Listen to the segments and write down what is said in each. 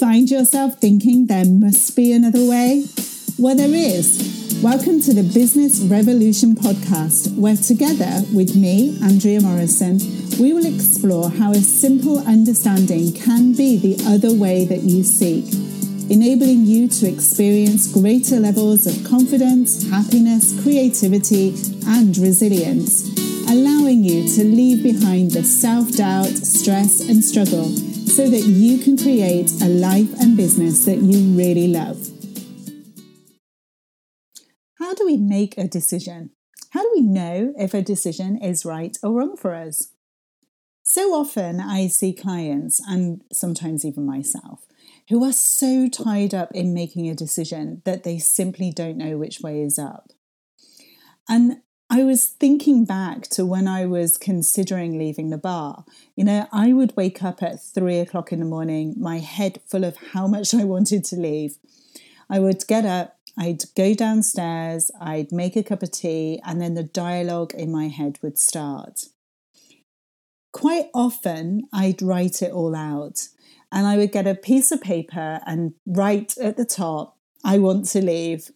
find yourself thinking there must be another way? Well, there is. Welcome to the Business Revolution podcast, where together with me, Andrea Morrison, we will explore how a simple understanding can be the other way that you seek, enabling you to experience greater levels of confidence, happiness, creativity, and resilience, allowing you to leave behind the self doubt, stress, and struggle so that you can create a life and business that you really love. How do we make a decision? How do we know if a decision is right or wrong for us? So often I see clients, and sometimes even myself, who are so tied up in making a decision that they simply don't know which way is up. And I was thinking back to when I was considering leaving the bar. You know, I would wake up at three o'clock in the morning, my head full of how much I wanted to leave. I would get up, I'd go downstairs, I'd make a cup of tea, and then the dialogue in my head would start. Quite often, I'd write it all out, and I would get a piece of paper and write at the top, I want to leave.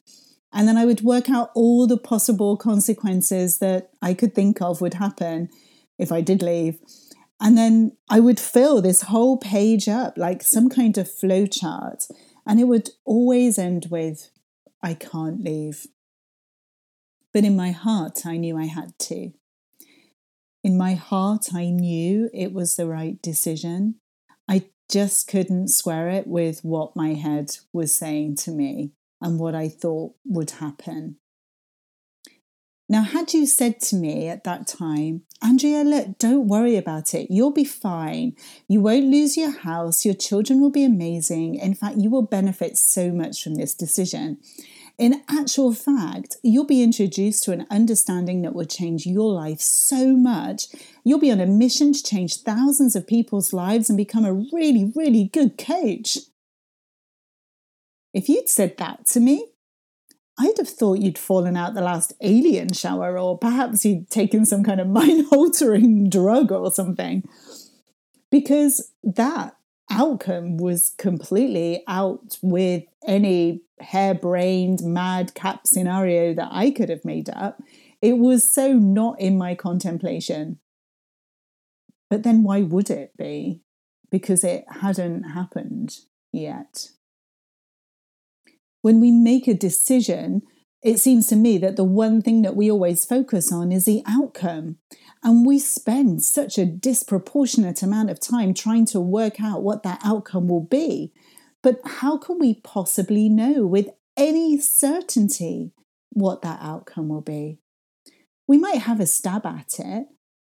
And then I would work out all the possible consequences that I could think of would happen if I did leave. And then I would fill this whole page up like some kind of flow chart. And it would always end with, I can't leave. But in my heart, I knew I had to. In my heart, I knew it was the right decision. I just couldn't square it with what my head was saying to me and what I thought would happen. Now, had you said to me at that time, Andrea, look, don't worry about it. You'll be fine. You won't lose your house. Your children will be amazing. In fact, you will benefit so much from this decision. In actual fact, you'll be introduced to an understanding that will change your life so much. You'll be on a mission to change thousands of people's lives and become a really, really good coach. If you'd said that to me, I'd have thought you'd fallen out the last alien shower, or perhaps you'd taken some kind of mind altering drug or something. Because that outcome was completely out with any harebrained madcap scenario that I could have made up. It was so not in my contemplation. But then why would it be? Because it hadn't happened yet when we make a decision, it seems to me that the one thing that we always focus on is the outcome. And we spend such a disproportionate amount of time trying to work out what that outcome will be. But how can we possibly know with any certainty what that outcome will be? We might have a stab at it,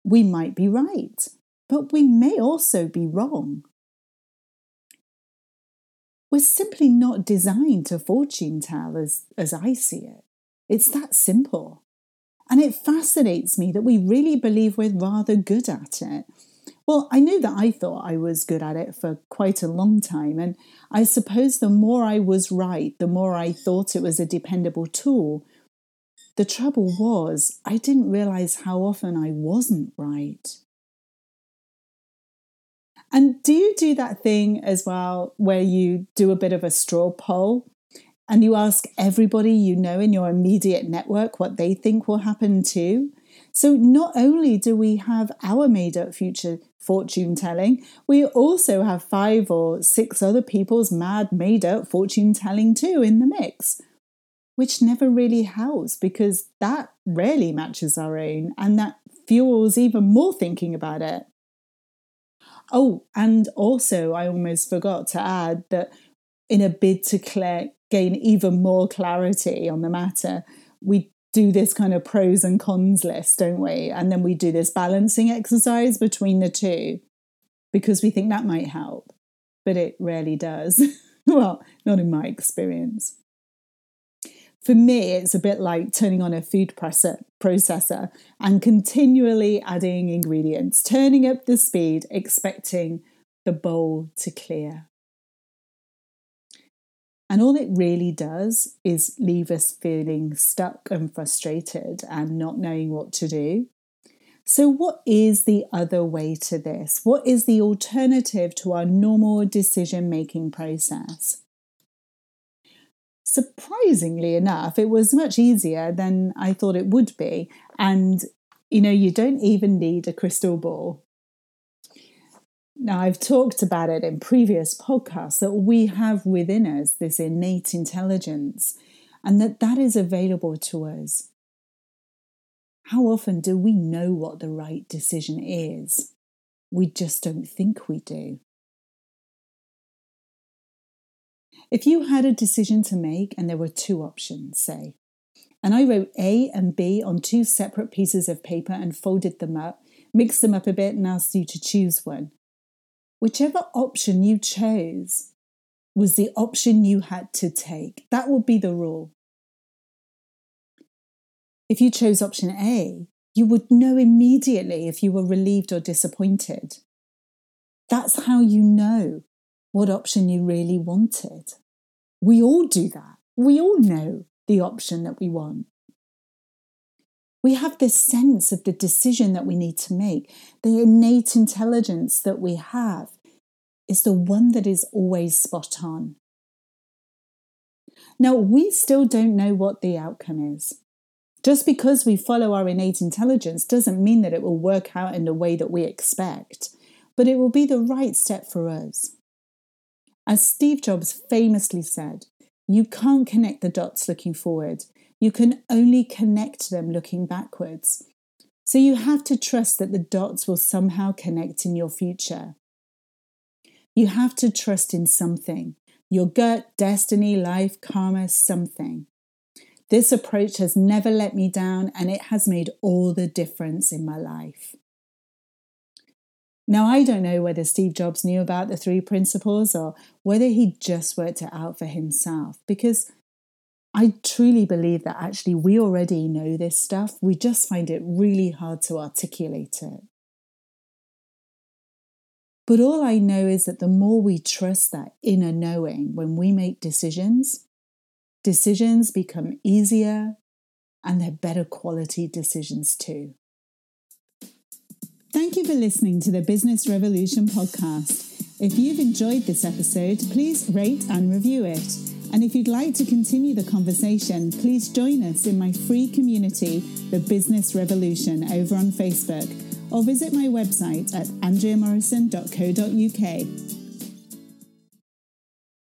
we might be right, but we may also be wrong we're simply not designed to fortune tell as, as I see it. It's that simple. And it fascinates me that we really believe we're rather good at it. Well, I knew that I thought I was good at it for quite a long time. And I suppose the more I was right, the more I thought it was a dependable tool. The trouble was, I didn't realize how often I wasn't right. And do you do that thing as well where you do a bit of a straw poll and you ask everybody you know in your immediate network what they think will happen too? So not only do we have our made up future fortune telling, we also have five or six other people's mad made up fortune telling too in the mix, which never really helps because that rarely matches our own and that fuels even more thinking about it. Oh, and also, I almost forgot to add that in a bid to clear, gain even more clarity on the matter, we do this kind of pros and cons list, don't we? And then we do this balancing exercise between the two because we think that might help, but it rarely does. well, not in my experience for me, it's a bit like turning on a food presser, processor and continually adding ingredients, turning up the speed, expecting the bowl to clear. And all it really does is leave us feeling stuck and frustrated and not knowing what to do. So, what is the other way to this? What is the alternative to our normal decision making process? Surprisingly enough, it was much easier than I thought it would be. And, you know, you don't even need a crystal ball. Now, I've talked about it in previous podcasts that we have within us this innate intelligence and that that is available to us. How often do we know what the right decision is? We just don't think we do. If you had a decision to make and there were two options, say, and I wrote A and B on two separate pieces of paper and folded them up, mixed them up a bit, and asked you to choose one whichever option you chose was the option you had to take. That would be the rule. If you chose option A, you would know immediately if you were relieved or disappointed. That's how you know what option you really wanted. We all do that. We all know the option that we want. We have this sense of the decision that we need to make. The innate intelligence that we have is the one that is always spot on. Now, we still don't know what the outcome is. Just because we follow our innate intelligence doesn't mean that it will work out in the way that we expect, but it will be the right step for us. As Steve Jobs famously said, you can't connect the dots looking forward, you can only connect them looking backwards. So you have to trust that the dots will somehow connect in your future. You have to trust in something your gut, destiny, life, karma, something. This approach has never let me down and it has made all the difference in my life. Now, I don't know whether Steve Jobs knew about the three principles or whether he just worked it out for himself because I truly believe that actually we already know this stuff. We just find it really hard to articulate it. But all I know is that the more we trust that inner knowing when we make decisions, decisions become easier and they're better quality decisions too. Thank you for listening to the Business Revolution podcast. If you've enjoyed this episode, please rate and review it. And if you'd like to continue the conversation, please join us in my free community, The Business Revolution, over on Facebook, or visit my website at andreamorrison.co.uk.